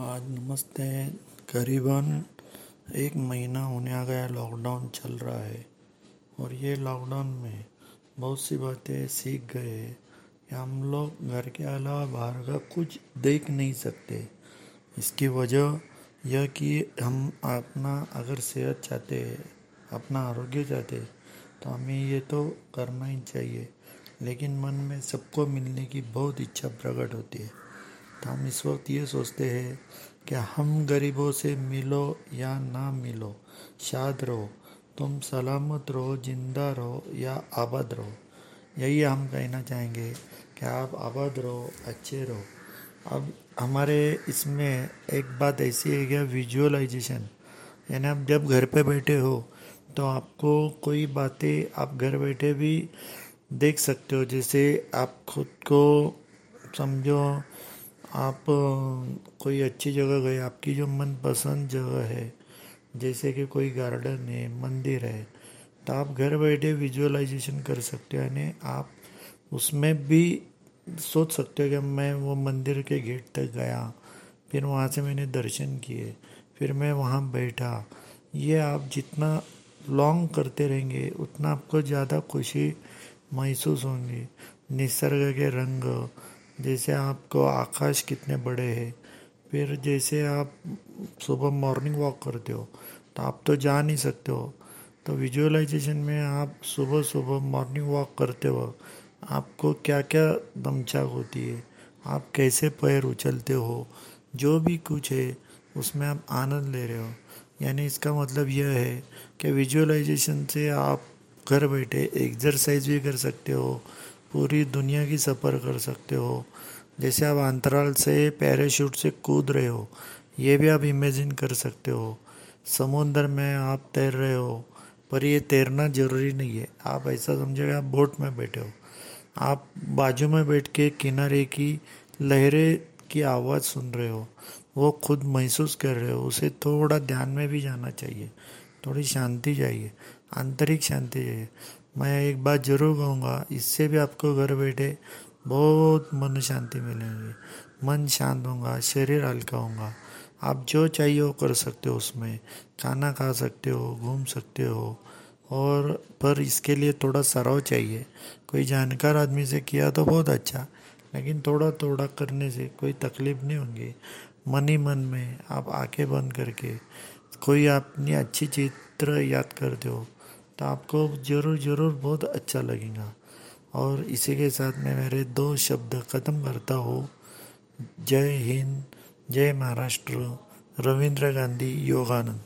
आज नमस्ते। करीबन एक महीना होने आ गया लॉकडाउन चल रहा है। और ये लॉकडाउन में बहुत सी बातें सीख गए। कि हम लोग घर के अलावा बाहर का कुछ देख नहीं सकते। इसकी वजह यह कि हम अपना अगर सेहत चाहते हैं अपना आरोग्य चाहते तो हमें ये तो करना ही चाहिए। लेकिन मन में सबको मिलने की बहुत इच्छा प्रकट होती है। हम इस वक्त ये सोचते हैं कि हम गरीबों से मिलो या ना मिलो, शाद रहो, तुम सलामत रहो, ज़िंदा रहो या आबाद रहो। यही हम कहना चाहेंगे कि आप आबाद रहो, अच्छे रहो। अब हमारे इसमें एक बात ऐसी है कि विजुअलाइजेशन यानी आप जब घर पे बैठे हो तो आपको कोई बातें आप घर बैठे भी देख सकते हो। जैसे आप खुद को समझो आप कोई अच्छी जगह गए, आपकी जो मनपसंद जगह है, जैसे कि कोई गार्डन है, मंदिर है तो आप घर बैठे विजुअलाइजेशन कर सकते हो, यानी आप उसमें भी सोच सकते हो कि मैं वो मंदिर के गेट तक गया, फिर वहाँ से मैंने दर्शन किए, फिर मैं वहाँ बैठा। ये आप जितना लॉन्ग करते रहेंगे, उतना आपको ज़्यादा खुशी महसूस होंगी। निसर्ग के रंग जैसे आपको आकाश कितने बड़े हैं, फिर जैसे आप सुबह मॉर्निंग वॉक करते हो तो आप तो जा नहीं सकते हो। तो विजुअलाइजेशन में आप सुबह सुबह मॉर्निंग वॉक करते हो, आपको क्या क्या दमचाक होती है, आप कैसे पैर उछलते हो, जो भी कुछ है, उसमें आप आनंद ले रहे हो। यानी इसका मतलब यह है कि विजुअलाइजेशन से आप घर बैठे एक्सरसाइज भी कर सकते हो पूरी दुनिया की सफ़र कर सकते हो। जैसे आप अंतराल से पैराशूट से कूद रहे हो, ये भी आप इमेजिन कर सकते हो। समुंदर में आप तैर रहे हो, पर ये तैरना ज़रूरी नहीं है। आप ऐसा समझिएगा आप बोट में बैठे हो। आप बाजू में बैठ के किनारे की लहरें की आवाज़ सुन रहे हो। वो खुद महसूस कर रहे हो। उसे थोड़ा ध्यान में भी जाना चाहिए। थोड़ी शांति चाहिए। आंतरिक शांति चाहिए। मैं एक बात ज़रूर कहूँगा, इससे भी आपको घर बैठे बहुत मन शांति मिलेगी। मन शांत होगा शरीर हल्का होगा आप जो चाहिए वो कर सकते हो उसमें। खाना खा सकते हो, घूम सकते हो। और पर इसके लिए थोड़ा सराव चाहिए। कोई जानकार आदमी से किया तो बहुत अच्छा लेकिन थोड़ा थोड़ा करने से कोई तकलीफ़ नहीं होंगी। मन ही मन में आप आँखें बंद करके कोई अपनी अच्छी चित्र याद करते हो। तो आपको ज़रूर ज़रूर बहुत अच्छा लगेगा। और इसी के साथ मैं मेरे दो शब्द ख़त्म करता हूँ। जय हिंद, जय महाराष्ट्र, रविंद्र गांधी योगानंद।